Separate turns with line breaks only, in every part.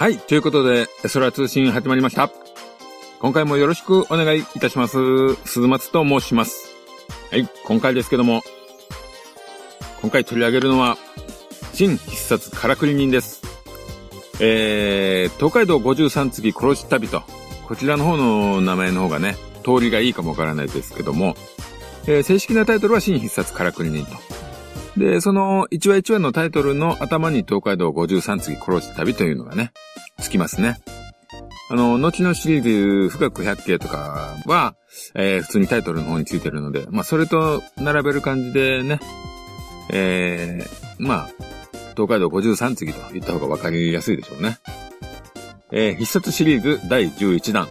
はい。ということで、空通信始まりました。今回もよろしくお願いいたします。鈴松と申します。はい。今回ですけども、今回取り上げるのは、新必殺からくり人です。えー、東海道53次殺し旅と、こちらの方の名前の方がね、通りがいいかもわからないですけども、えー正式なタイトルは新必殺からくり人と。で、その1話1話のタイトルの頭に東海道53次殺し旅というのがね、つきますね。あの、後のシリーズ、富岳百景とかは、えー普通にタイトルの方についてるので、まあ、それと並べる感じでね、えー、まあ、東海道53次と言った方がわかりやすいでしょうね。えー必殺シリーズ第11弾。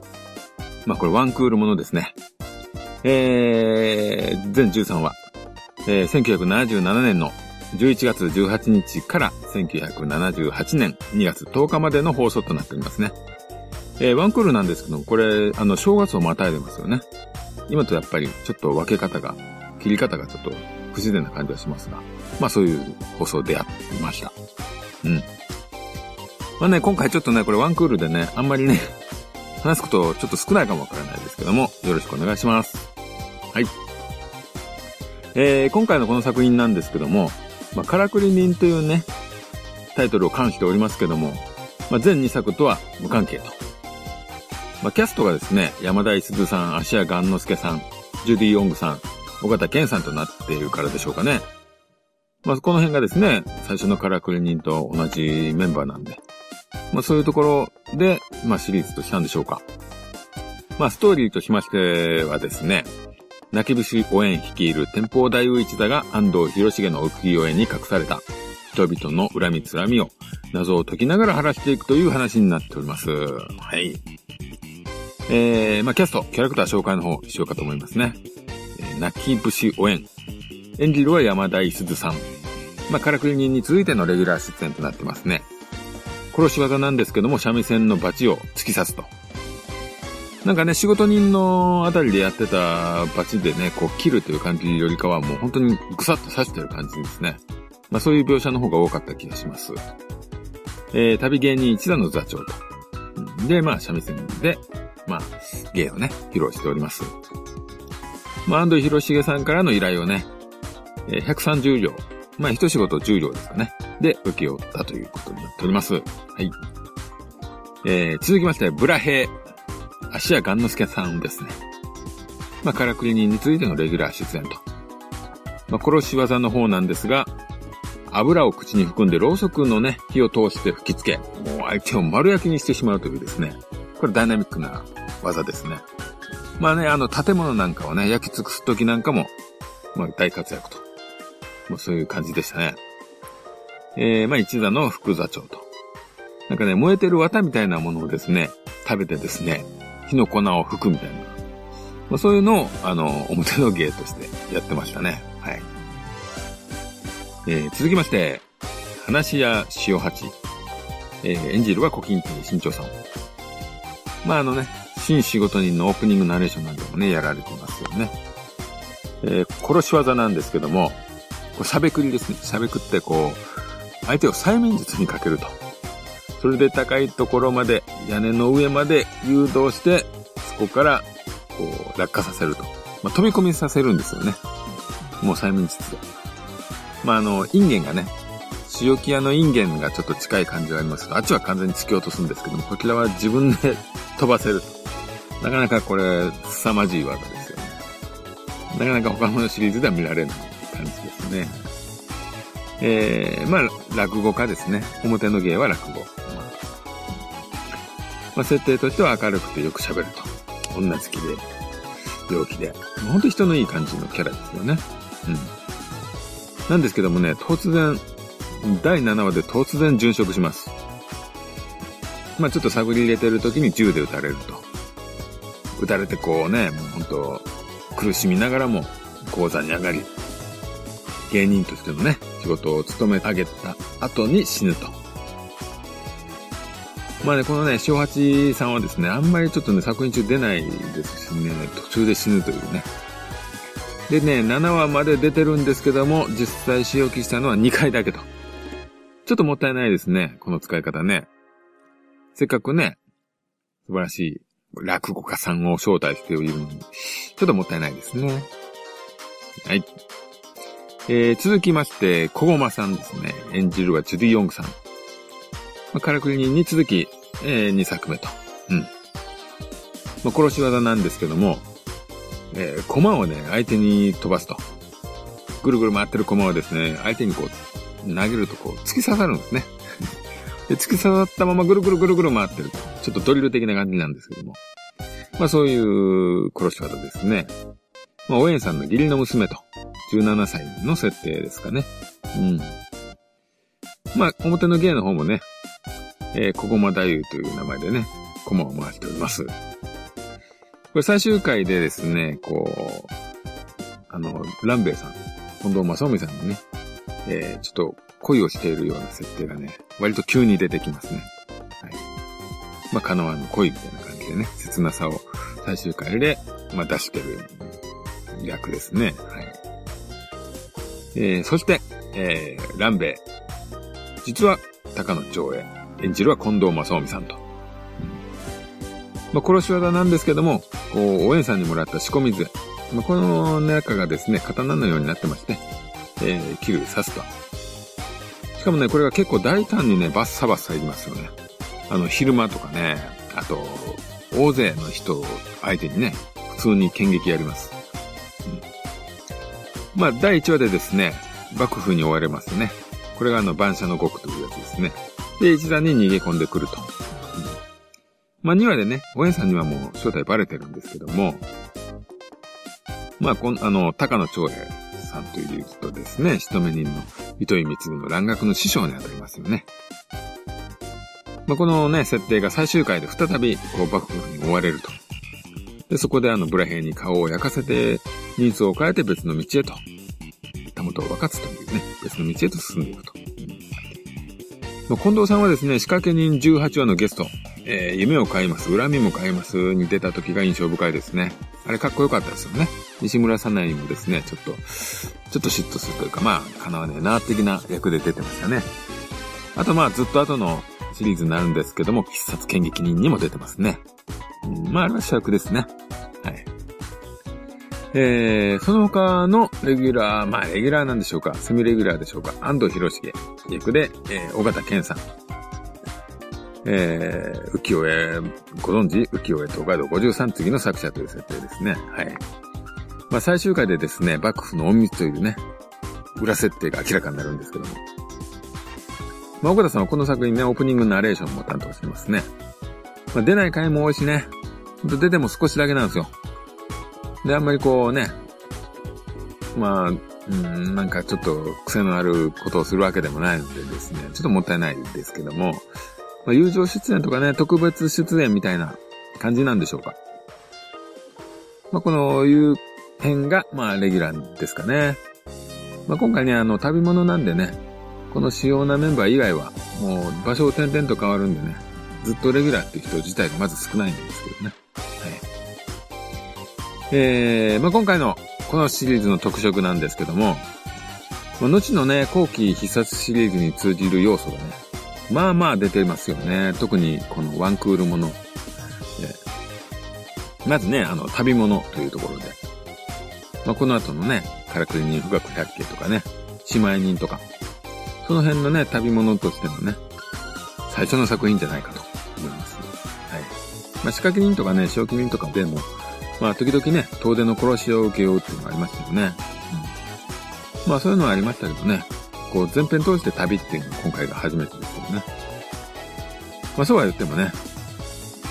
まあ、これワンクールものですね。えー、全13話。えー1977年の11月18日から1978年2月10日までの放送となっておりますね。えーワンクールなんですけども、これ、あの、正月をまたいでますよね。今とやっぱりちょっと分け方が、切り方がちょっと不自然な感じはしますが、まあそういう放送でやっていました。うん。まあね、今回ちょっとね、これワンクールでね、あんまりね、話すことちょっと少ないかもわからないですけども、よろしくお願いします。はい。えー、今回のこの作品なんですけども、まあ、からくり人というね、タイトルを冠しておりますけども、まあ、全2作とは無関係と。まあ、キャストがですね、山田五十さん、芦屋雁之助さん、ジュディ・オングさん、尾形健さんとなっているからでしょうかね。まあ、この辺がですね、最初のからくり人と同じメンバーなんで、まあ、そういうところで、まあ、シリーズとしたんでしょうか。まあ、ストーリーとしましてはですね、泣き節お縁率いる天保大王一座が安藤広重の浮世絵に隠された人々の恨みつらみを謎を解きながら晴らしていくという話になっております。はい。えー、まあ、キャスト、キャラクター紹介の方しようかと思いますね。えー、泣き節お縁。演じるは山田五十さん。まあ、からくり人に続いてのレギュラー出演となってますね。殺し技なんですけども、三味線のバチを突き刺すと。なんかね、仕事人のあたりでやってたバチでね、こう切るという感じよりかはもう本当にぐさっと刺してる感じですね。まあそういう描写の方が多かった気がします。えー、旅芸人一座の座長と。で、まあ三味線で、まあ芸をね、披露しております。まあ安藤広重さんからの依頼をね、えー130両。まあ一仕事10両ですかね。で、受け負ったということになっております。はい。えー、続きまして、ブラヘイ。芦屋雁之助さんですね。まあ、からくり人についてのレギュラー出演と。まあ、殺し技の方なんですが、油を口に含んでろうそくのね、火を通して吹き付け、もう相手を丸焼きにしてしまうというですね。これダイナミックな技ですね。まあね、あの、建物なんかをね、焼き尽くす時なんかも、まあ、大活躍と。もうそういう感じでしたね。えー、まあ、一座の副座長と。なんかね、燃えてる綿みたいなものをですね、食べてですね、火の粉を吹くみたいな。まあ、そういうのを、あの、表の芸としてやってましたね。はい。えー続きまして、話や塩八。えー演じるは古今亭新潮さん。まあ、あのね、新仕事人のオープニングナレーションなんかもね、やられてますよね。えー殺し技なんですけども、これしゃべくりですね。しゃべくってこう、相手を催眠術にかけると。それで高いところまで、屋根の上まで誘導して、そこから、こう、落下させると。まあ、飛び込みさせるんですよね。もう催眠術で。まあ、あの、インゲンがね、塩木屋のインゲンがちょっと近い感じがありますけど、あっちは完全に突き落とすんですけども、こちらは自分で飛ばせると。なかなかこれ、凄まじい技ですよね。なかなか他のシリーズでは見られない感じですね。えー、まあ、落語家ですね。表の芸は落語。まあ、設定としては明るくてよく喋ると。女好きで、陽気で。まあ本当に人のいい感じのキャラですよね。うん。なんですけどもね、突然、第7話で突然殉職します。まあちょっと探り入れてる時に銃で撃たれると。撃たれてこうね、もう本当苦しみながらも講座に上がり、芸人としてのね、仕事を務め上げた後に死ぬと。まあね、このね、塩八さんはですね、あんまりちょっとね、作品中出ないですしね、途中で死ぬというね。でね、7話まで出てるんですけども、実際使用機したのは2回だけと。ちょっともったいないですね、この使い方ね。せっかくね、素晴らしい落語家さんを招待しているのに、ちょっともったいないですね。はい。えー、続きまして、小駒さんですね。演じるはジュディ・ヨングさん。まあ、カラクリに続き、えー、2作目と。うん。まあ、殺し技なんですけども、えー、駒をね、相手に飛ばすと。ぐるぐる回ってる駒をですね、相手にこう、投げるとこう、突き刺さるんですね。で、突き刺さったままぐるぐるぐるぐる回ってる。ちょっとドリル的な感じなんですけども。まあそういう殺し技ですね。まあ、おえんさんの義理の娘と、17歳の設定ですかね。うん。まあ、表の芸の方もね、えー、小駒太夫という名前でね、駒を回しております。これ最終回でですね、こう、あの、ランベイさん、近藤正臣さんのね、えー、ちょっと恋をしているような設定がね、割と急に出てきますね。はい。まあ、カノアの恋みたいな感じでね、切なさを最終回で、まあ、出してる役ですね。はい。えー、そして、えー、ランベイ。実は、高野長英。演じるは近藤正臣さんと。まあ、殺し技なんですけども、こう、おえんさんにもらった仕込み杖。まあ、この中がですね、刀のようになってまして、えー、切る、刺すと。しかもね、これが結構大胆にね、バッサバッサいりますよね。あの、昼間とかね、あと、大勢の人を相手にね、普通に剣撃やります。うんまあ、第1話でですね、幕府に追われますね。これがあの、万社の極というやつですね。で、一段に逃げ込んでくると。まあ、2話でね、おえんさんにはもう正体バレてるんですけども、まあ、この、あの、高野長平さんという人ですね、一目人の糸井光の蘭学の師匠にあたりますよね。まあ、このね、設定が最終回で再び、こう、幕府に追われると。で、そこであの、ブラ兵に顔を焼かせて、人数を変えて別の道へと。たもとを分かつというね、別の道へと進んでいくと。近藤さんはですね、仕掛け人18話のゲスト、えー、夢を買います、恨みも買いますに出た時が印象深いですね。あれかっこよかったですよね。西村さなにもですね、ちょっと、ちょっと嫉妬するというか、まあ、叶わねえな、的な役で出てましたね。あとまあ、ずっと後のシリーズになるんですけども、必殺剣撃人にも出てますね。うん、まあ、あれは主役ですね。はい。えー、その他のレギュラー、まあ、レギュラーなんでしょうか、セミレギュラーでしょうか、安藤博重役で、えー、尾形健さん。えー、浮世絵、ご存知？浮世絵東海道53次の作者という設定ですね。はい。まあ、最終回でですね、幕府の隠密というね、裏設定が明らかになるんですけども。まあ、岡田さんはこの作品ね、オープニングナレーションも担当してますね。まあ、出ない回も多いしね。出ても少しだけなんですよ。で、あんまりこうね、まあ、うん、なんかちょっと癖のあることをするわけでもないのでですね、ちょっともったいないですけども、まあ、友情出演とかね、特別出演みたいな感じなんでしょうか。まあ、このいう辺が、まあ、レギュラーですかね。まあ、今回ね、あの、旅物なんでね、この主要なメンバー以外は、もう場所を転々と変わるんでね、ずっとレギュラーっていう人自体がまず少ないんですけどね。はい。えー、まあ、今回のこのシリーズの特色なんですけども、まあ、後のね、後期必殺シリーズに通じる要素がね、まあまあ出てますよね。特にこのワンクールもの。まずね、あの、旅物というところで。まあ、この後のね、カラクリ人富岳百景とかね、姉妹人とか、その辺のね、旅物としてのね、最初の作品じゃないかと思います。はい。まあ、仕掛け人とかね、正気人とかでも、まあ、時々ね、遠出の殺しを受けようっていうのがありましたよね。うん。まあ、そういうのはありましたけどね、こう、前編通して旅っていうのは今回が初めてですけどね。まあ、そうは言ってもね、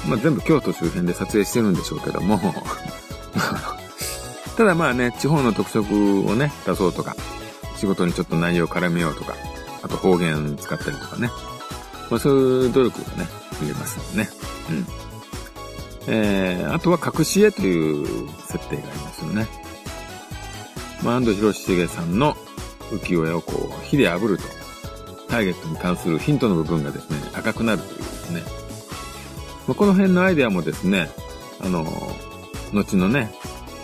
まあ、全部京都周辺で撮影してるんでしょうけども ただまあね、地方の特色をね、出そうとか、仕事にちょっと内容を絡めようとか、あと方言使ったりとかね。まあそういう努力がね、見れますよね。うん。えー、あとは隠し絵という設定がありますよね。まあ、安藤博重さんの浮世絵をこう、火で炙ると、ターゲットに関するヒントの部分がですね、赤くなるというですね。まあ、この辺のアイデアもですね、あの、後のね、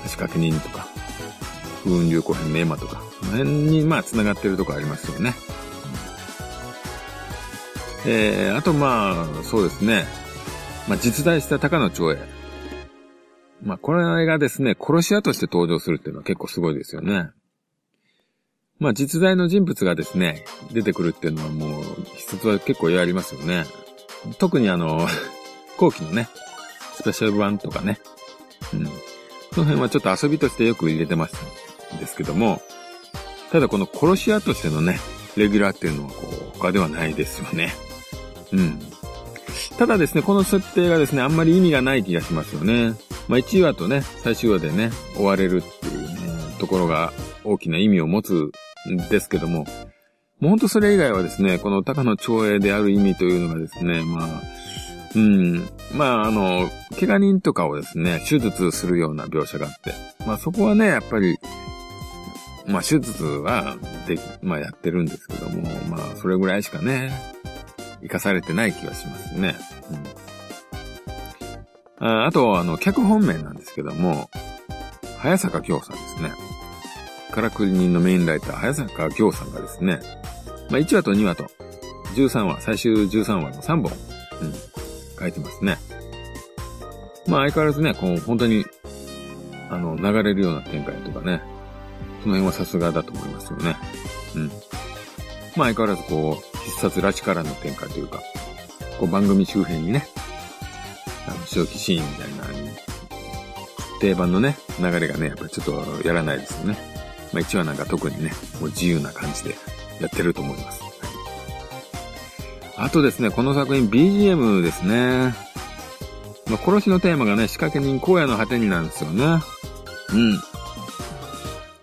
仕掛け人とか、風雲流行編の絵馬とか、この辺にまあ繋がってるとこありますよね。えー、あとまあ、そうですね。まあ、実在した高野長英。まあ、これがですね、殺し屋として登場するっていうのは結構すごいですよね。まあ、実在の人物がですね、出てくるっていうのはもう、一つは結構やりますよね。特にあの、後期のね、スペシャル版とかね。うん。その辺はちょっと遊びとしてよく入れてましたんですけども、ただこの殺し屋としてのね、レギュラーっていうのはこう、他ではないですよね。うん。ただですね、この設定がですね、あんまり意味がない気がしますよね。まあ1話とね、最終話でね、終われるっていう、ね、ところが大きな意味を持つんですけども、もうほんとそれ以外はですね、この高野長英である意味というのがですね、まあ、うん。まあ、あの、怪我人とかをですね、手術するような描写があって、まあそこはね、やっぱり、まあ手術はで、まあやってるんですけども、まあそれぐらいしかね、生かされてない気がしますね。うん、ああと、あの、脚本名なんですけども、早坂京さんですね。からくり人のメインライター、早坂京さんがですね、まあ1話と2話と、13話、最終13話の3本、うん、書いてますね。まあ相変わらずね、こう、本当に、あの、流れるような展開とかね、その辺はさすがだと思いますよね。うん。まあ相変わらずこう、必殺拉致からの展開というか、こう番組周辺にね、あの、正気シーンみたいな、定番のね、流れがね、やっぱりちょっとやらないですよね。まあ1話なんか特にね、もう自由な感じでやってると思います。あとですね、この作品 BGM ですね。まあ、殺しのテーマがね、仕掛け人荒野の果てになんですよね。うん。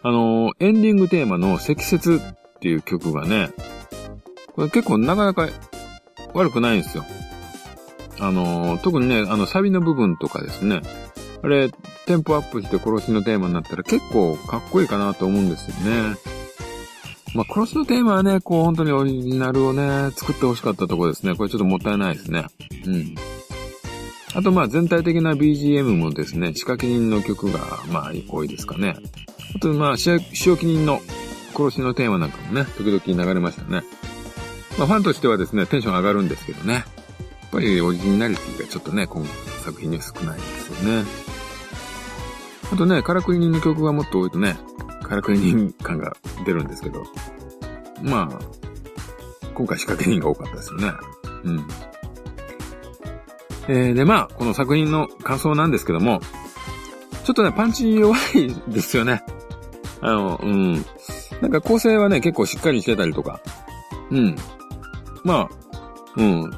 あの、エンディングテーマの積雪っていう曲がね、これ結構なかなか悪くないんですよ。あの、特にね、あの、サビの部分とかですね、あれ、テンポアップして殺しのテーマになったら結構かっこいいかなと思うんですよね。まあ、殺しのテーマはね、こう本当にオリジナルをね、作ってほしかったとこですね。これちょっともったいないですね。うん。あとまあ全体的な BGM もですね、仕掛け人の曲がまあ多いですかね。あと、まあ、仕置き人の殺しのテーマなんかもね、時々流れましたね。まあ、ファンとしてはですね、テンション上がるんですけどね。やっぱりオリジナリティがちょっとね、今作品には少ないですよね。あとね、からくり人の曲がもっと多いとね、からくり人感が出るんですけど。まあ、今回仕掛け人が多かったですよね。うん。えー、で、まあ、この作品の感想なんですけども、ちょっとね、パンチ弱いですよね。あの、うん。なんか構成はね、結構しっかりしてたりとか。うん。まあ、うん。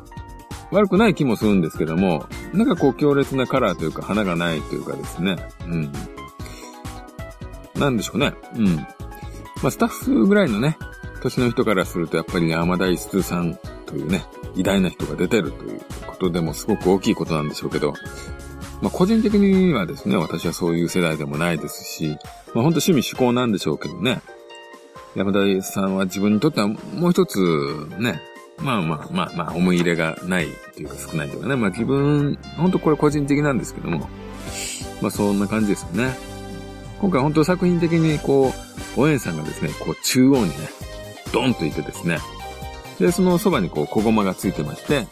悪くない気もするんですけども、なんかこう強烈なカラーというか花がないというかですね。うん。なんでしょうね。うん。まあスタッフぐらいのね、年の人からするとやっぱりね、山田一通さんというね、偉大な人が出てるということでもすごく大きいことなんでしょうけど、まあ、個人的にはですね、私はそういう世代でもないですし、まあ、本当趣味趣向なんでしょうけどね。山田さんは自分にとってはもう一つね、まあまあまあまあ思い入れがないというか少ないというかね、まあ自分、本当これ個人的なんですけども、まあそんな感じですよね。今回本当作品的にこう、おえんさんがですね、こう中央にね、ドンといてですね、で、そのそばにこう小駒がついてまして、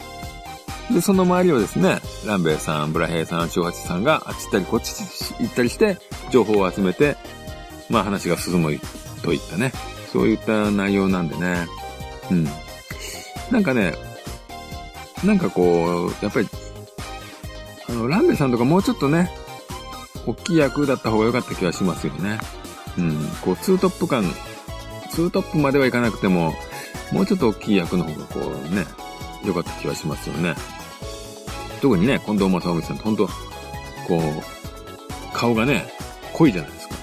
で、その周りをですね、ランベイさん、ブラヘイさん、長八さんがあっち行ったりこっち行ったりして、情報を集めて、まあ話が進むといったね、そういった内容なんでね。うん。なんかね、なんかこう、やっぱり、あの、ランベさんとかもうちょっとね、大きい役だった方が良かった気がしますよね。うん。こう、ツートップ感、ツートップまではいかなくても、もうちょっと大きい役の方がこうね、良かった気がしますよね。特にね、近藤正臣さんって本当こう、顔がね、濃いじゃないですか。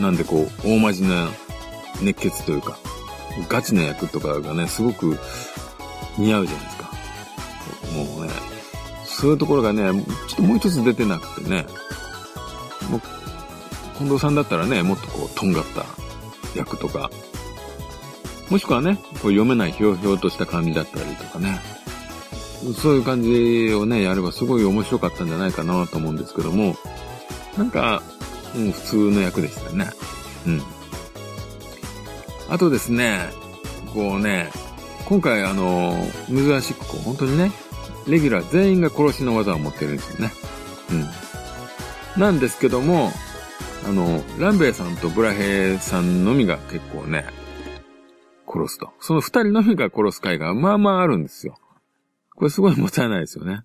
なんでこう、大真面目な熱血というか、ガチな役とかがね、すごく似合うじゃないですか。もうね、そういうところがね、ちょっともう一つ出てなくてね、もう、近藤さんだったらね、もっとこう、とんがった役とか、もしくはね、こう読めないひょうひょうとした感じだったりとかね、そういう感じをね、やればすごい面白かったんじゃないかなと思うんですけども、なんか、うん、普通の役でしたね。うん。あとですね、こうね、今回あの、珍しくこう、本当にね、レギュラー全員が殺しの技を持ってるんですよね。うん。なんですけども、あの、ランベイさんとブラヘイさんのみが結構ね、殺すと。その二人のみが殺す回がまあまああるんですよ。これすごいもったいないですよね。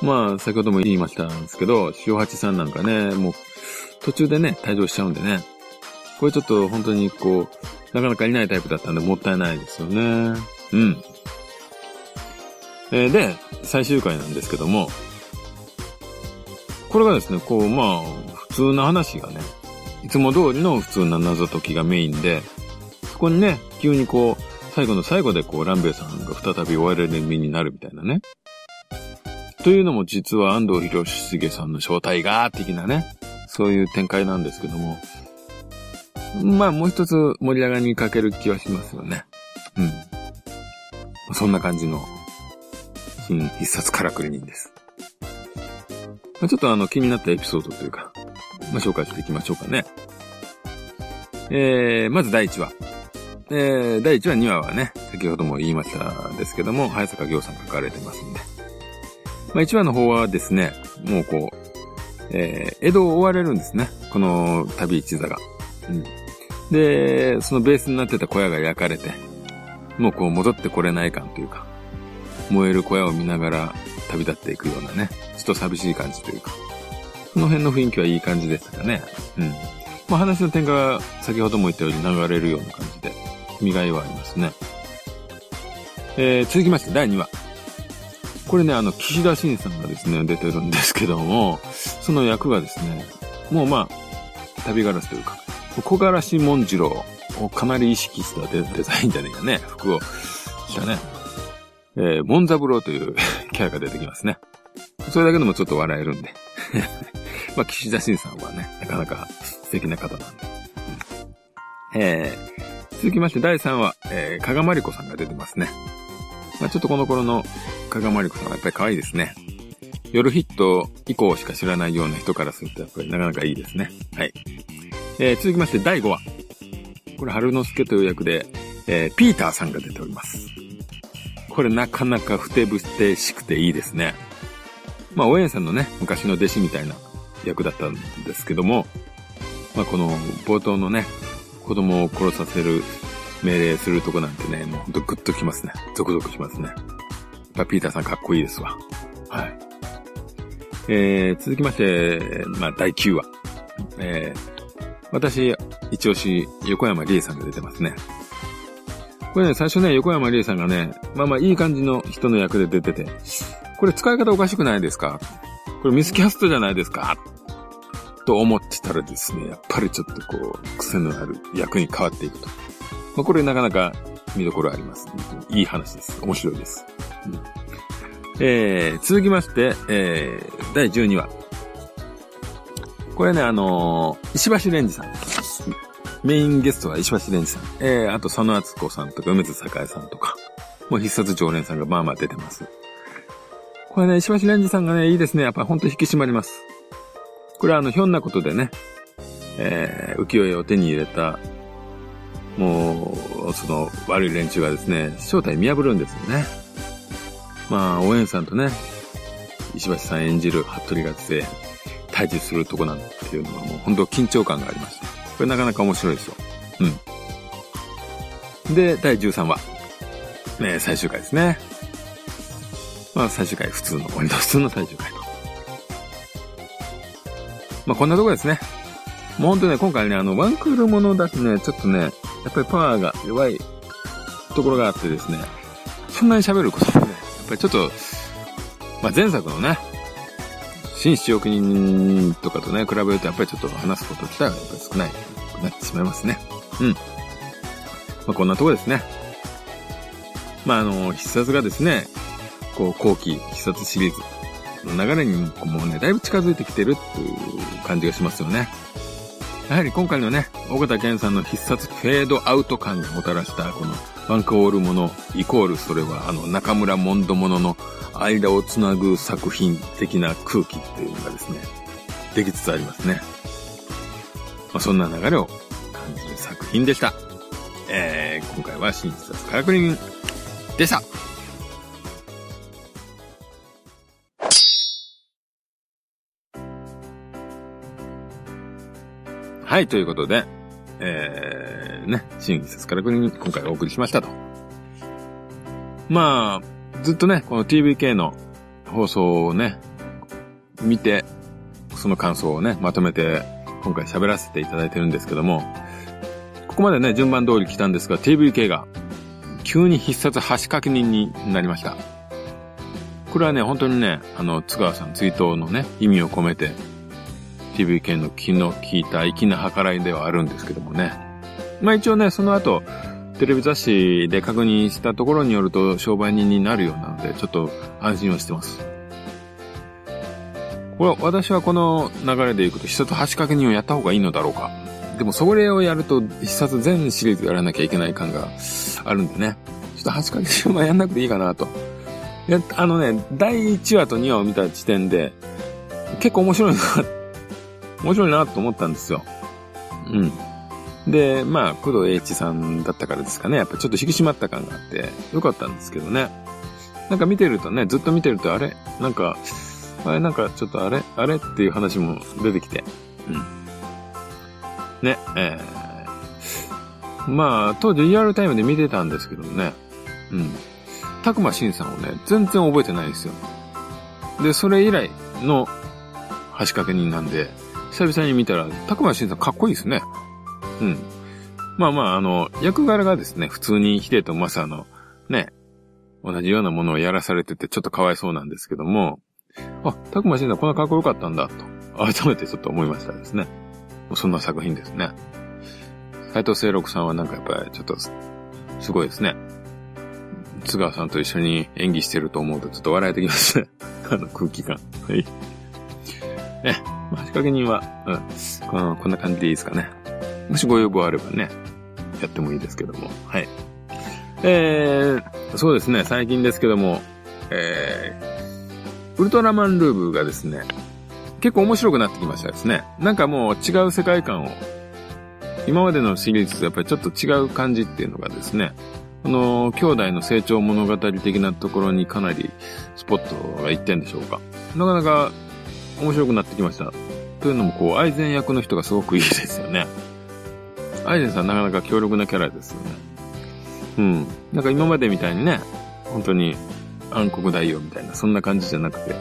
まあ、先ほども言いましたんですけど、塩八さんなんかね、もう、途中でね、退場しちゃうんでね。これちょっと本当にこう、なかなかいないタイプだったんでもったいないですよね。うん。えー、で、最終回なんですけども、これがですね、こう、まあ、普通の話がね、いつも通りの普通な謎解きがメインで、そこにね、急にこう、最後の最後でこう、ランベイさんが再び追われる身になるみたいなね。というのも実は安藤博重さんの正体が、的なね、そういう展開なんですけども、まあもう一つ盛り上がりに欠ける気はしますよね。うん。そんな感じの、新必殺からくり人です。まあ、ちょっとあの気になったエピソードというか、まあ紹介していきましょうかね。えー、まず第1話。えー、第1話、2話はね、先ほども言いましたですけども、早坂行さん書かれてますんで。まあ1話の方はですね、もうこう、えー、江戸を追われるんですね。この旅一座が。うん。で、そのベースになってた小屋が焼かれて、もうこう戻ってこれない感というか、燃える小屋を見ながら旅立っていくようなね、ちょっと寂しい感じというか、その辺の雰囲気はいい感じでしたかね。うん。まあ話の展開は先ほども言ったように流れるような感じで、見がいはありますね。えー、続きまして第2話。これね、あの、岸田新さんがですね、出てるんですけども、その役がですね、もうまあ、旅ガラスというか、小柄し文次郎をかなり意識したデザインじゃねえかね、服をしたね、えー、モンザブローという キャラが出てきますね。それだけでもちょっと笑えるんで。まあ、岸田新さんはね、なかなか素敵な方なんで。うん、えー、続きまして第3話、えー、加賀まりこさんが出てますね。まあ、ちょっとこの頃の加賀まりこさんはやっぱり可愛いですね。夜ヒット以降しか知らないような人からするとやっぱりなかなかいいですね。はい。えー、続きまして第5話。これ、春之助という役で、えー、ピーターさんが出ております。これなかなかふてぶてしくていいですね。まあ、おえんさんのね、昔の弟子みたいな役だったんですけども、まあ、この冒頭のね、子供を殺させる命令するとこなんてね、もうほんとグッときますね。ゾクゾクしますね。やっぱピーターさんかっこいいですわ。はい。えー、続きまして、まあ、第9話。えー、私、一押し、横山理恵さんが出てますね。これね、最初ね、横山理恵さんがね、まあまあいい感じの人の役で出てて、これ使い方おかしくないですか？これミスキャストじゃないですか？と思ってたらですね、やっぱりちょっとこう、癖のある役に変わっていくと。まあ、これなかなか見どころあります。いい話です。面白いです。うんえー、続きまして、えー、第12話。これね、あのー、石橋蓮司さん。メインゲストは石橋蓮司さん。えー、あと佐野敦子さんとか梅津栄さんとか、もう必殺常連さんがまあまあ出てます。これね、石橋蓮司さんがね、いいですね。やっぱほんと引き締まります。これはあの、ひょんなことでね、えー、浮世絵を手に入れたもう、その悪い連中がですね、正体見破るんですよね。まあ、応援さんとね、石橋さん演じる服部がですね、対峙するとこなんていうのはもう本当緊張感がありまして。これなかなか面白いですよ。うん。で、第13話。ね、最終回ですね。まあ最終回普通の、割と普通の最終回と。まあこんなとこですね。もうほんとね、今回ね、あの、ワンクールものだしね、ちょっとね、やっぱりパワーが弱いところがあってですね、そんなに喋ることでね、やっぱりちょっと、まあ、前作のね、新七億人とかとね、比べるとやっぱりちょっと話すこと自体はやっぱり少ないくなってしまいますね。うん。まあ、こんなとこですね。まあ、あの、必殺がですね、こう、後期必殺シリーズの流れにもうね、だいぶ近づいてきてるっていう感じがしますよね。やはり今回のね、尾形健さんの必殺フェードアウト感がもたらしたこのワンクオールものイコールそれはあの中村モンドものの間をつなぐ作品的な空気っていうのがですね、できつつありますね。まあ、そんな流れを感じる作品でした。えー、今回は真実はからリンでした。はい、ということで、えー、ね、真実からくりに今回お送りしましたと。まあ、ずっとね、この TVK の放送をね、見て、その感想をね、まとめて、今回喋らせていただいてるんですけども、ここまでね、順番通り来たんですが、TVK が、急に必殺橋掛け人になりました。これはね、本当にね、あの、津川さん追悼のね、意味を込めて、TVK の気の利いた粋な計らいではあるんですけどもね。まあ一応ね、その後、テレビ雑誌で確認したところによると商売人になるようなので、ちょっと安心をしてます。これ、私はこの流れでいくと、必殺橋掛け人をやった方がいいのだろうか。でも、それをやると、必殺全シリーズやらなきゃいけない感があるんでね。ちょっと橋掛け人はやんなくていいかなと。や、あのね、第1話と2話を見た時点で、結構面白いな、面白いなと思ったんですよ。うん。で、まあ、工藤英一さんだったからですかね。やっぱちょっと引き締まった感があって、よかったんですけどね。なんか見てるとね、ずっと見てると、あれ？なんか、あれ？なんかちょっとあれ？あれ？っていう話も出てきて。うん。ね、えー、まあ、当時リアルタイムで見てたんですけどね。うん。たくましんさんをね、全然覚えてないんですよ。で、それ以来の橋掛け人なんで、久々に見たら、たくましんさんかっこいいですね。うん。まあまあ、あの、役柄がですね、普通に秀と正の、ね、同じようなものをやらされててちょっとかわいそうなんですけども、あ、たくましんさんこんなかっこよかったんだ、と、改めてちょっと思いましたですね。そんな作品ですね。斎藤清六さんはなんかやっぱりちょっと、すごいですね。津川さんと一緒に演技してると思うとちょっと笑えてきますね。あの空気感。はい。ね、まあ、仕掛け人は、うん、この、こんな感じでいいですかね。もしご要望あればね、やってもいいですけども。はい。えー、そうですね、最近ですけども、えー、ウルトラマンルーブがですね、結構面白くなってきましたですね。なんかもう違う世界観を、今までのシリーズとやっぱりちょっと違う感じっていうのがですね、この兄弟の成長物語的なところにかなりスポットがいってんでしょうか。なかなか面白くなってきました。というのも、こう、アイゼン役の人がすごくいいですよね。アイゼンさんなかなか強力なキャラですよね。うん。なんか今までみたいにね、本当に暗黒大王みたいな、そんな感じじゃなくて、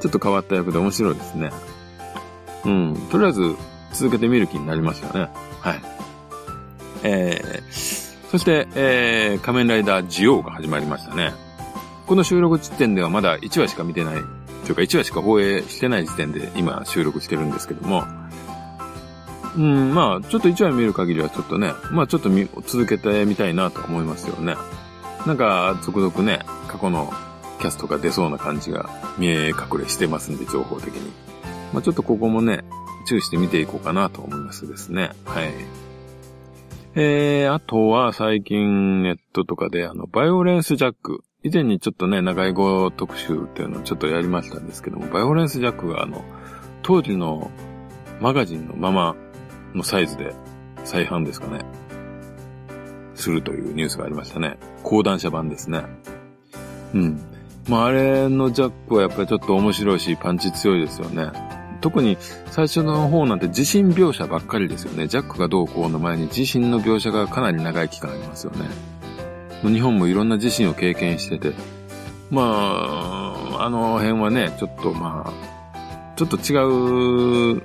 ちょっと変わった役で面白いですね。うん。とりあえず続けてみる気になりましたね。はい。えー、そして、えー、仮面ライダージオウが始まりましたね。この収録時点ではまだ1話しか見てない、というか1話しか放映してない時点で今収録してるんですけども、うん、まあ、ちょっと1話見る限りはちょっとね、まあちょっと続けてみたいなと思いますよね。なんか、続々ね、過去のキャストが出そうな感じが見え隠れしてますんで、情報的に。まあちょっとここもね、注意して見ていこうかなと思いますですね。はい。えー、あとは最近ネットとかであの、バイオレンスジャック。以前にちょっとね、長い語特集っていうのをちょっとやりましたんですけども、バイオレンスジャックがあの、当時のマガジンのままのサイズで再販ですかね。するというニュースがありましたね。講談社版ですね。うん。まあ、あれのジャックはやっぱりちょっと面白いし、パンチ強いですよね。特に最初の方なんて地震描写ばっかりですよね。ジャックがどうこうの前に地震の描写がかなり長い期間ありますよね。日本もいろんな地震を経験してて、まあ、あの辺はね、ちょっとまあ、ちょっと違う、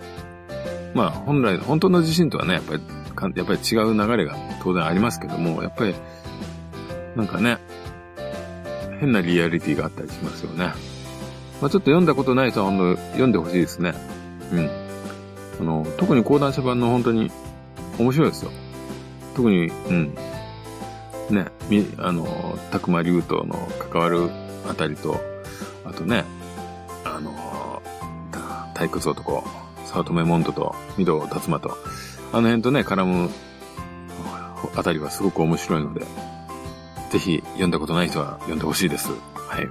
まあ本来、本当の地震とはね、やっぱり、やっぱり違う流れが当然ありますけども、やっぱり、なんかね、変なリアリティがあったりしますよね。まあ、ちょっと読んだことない人はほんと読んでほしいですね。うん。あの、特に講談社版の本当に面白いですよ。特に、うん。ね、み、あの、たくま竜との関わるあたりと、あとね、あの、退屈男、早乙女モンドと、御堂達馬と、あの辺とね、絡むあたりはすごく面白いので、ぜひ読んだことない人は読んでほしいです。はい。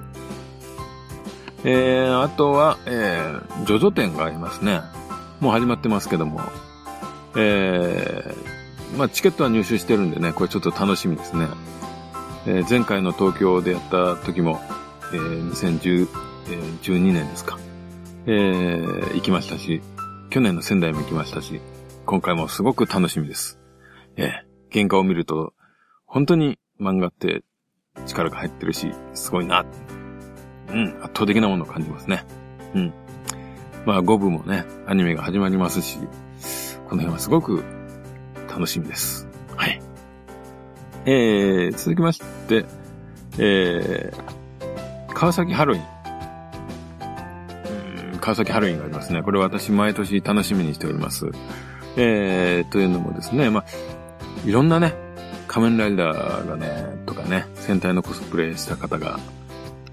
えー、あとは、えー、ジョジョ展がありますね。もう始まってますけども。えー、まあチケットは入手してるんでね、これちょっと楽しみですね。えー、前回の東京でやった時も、えー、2012年ですか。えー、行きましたし、去年の仙台も行きましたし、今回もすごく楽しみです。ええ、原画を見ると、本当に漫画って力が入ってるし、すごいな。うん、圧倒的なものを感じますね。うん。まあ、5部もね、アニメが始まりますし、この辺はすごく楽しみです。はい。えー、続きまして、えー、川崎ハロウィン。川崎ハロウィンがありますね。これ私毎年楽しみにしております。えー、というのもですね、まあ、いろんなね、仮面ライダーがね、とかね、戦隊のコスプレした方が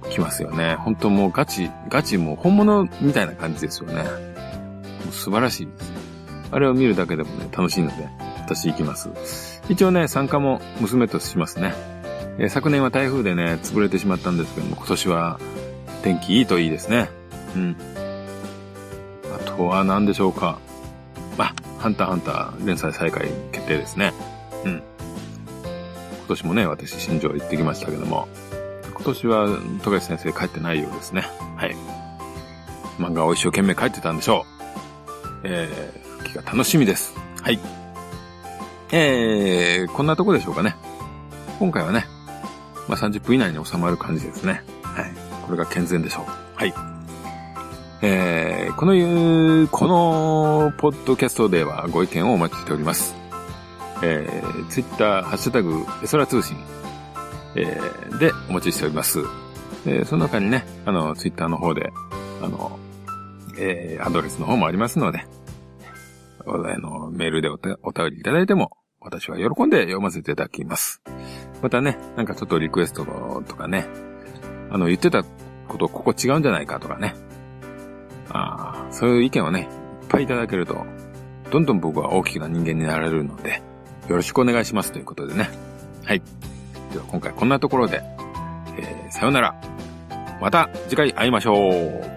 来ますよね。本当もうガチ、ガチもう本物みたいな感じですよね。もう素晴らしいです。あれを見るだけでもね、楽しいので、私行きます。一応ね、参加も娘としますね。えー、昨年は台風でね、潰れてしまったんですけども、今年は天気いいといいですね。うん。とは何でしょうか。あ、ハンターハンター連載再開決定ですね。うん。今年もね、私新庄行ってきましたけども、今年は富樫先生帰ってないようですね。はい。漫画を一生懸命書いてたんでしょう。えー、復帰が楽しみです。はい。えー、こんなとこでしょうかね。今回はね、まあ、30分以内に収まる感じですね。はい。これが健全でしょう。はい。えー、この、この、ポッドキャストではご意見をお待ちしております。えー、ツイッター、ハッシュタグ、エソラ通信、えー、でお待ちしております。え、その中にね、あの、ツイッターの方で、あの、え、アドレスの方もありますので、あの、メールでおお便りいただいても、私は喜んで読ませていただきます。またね、なんかちょっとリクエストとかね、あの、言ってたことここ違うんじゃないかとかね、あそういう意見をね、いっぱいいただけると、どんどん僕は大きな人間になれるので、よろしくお願いしますということでね。はい。では今回こんなところで、えー、さよなら。また次回会いましょう。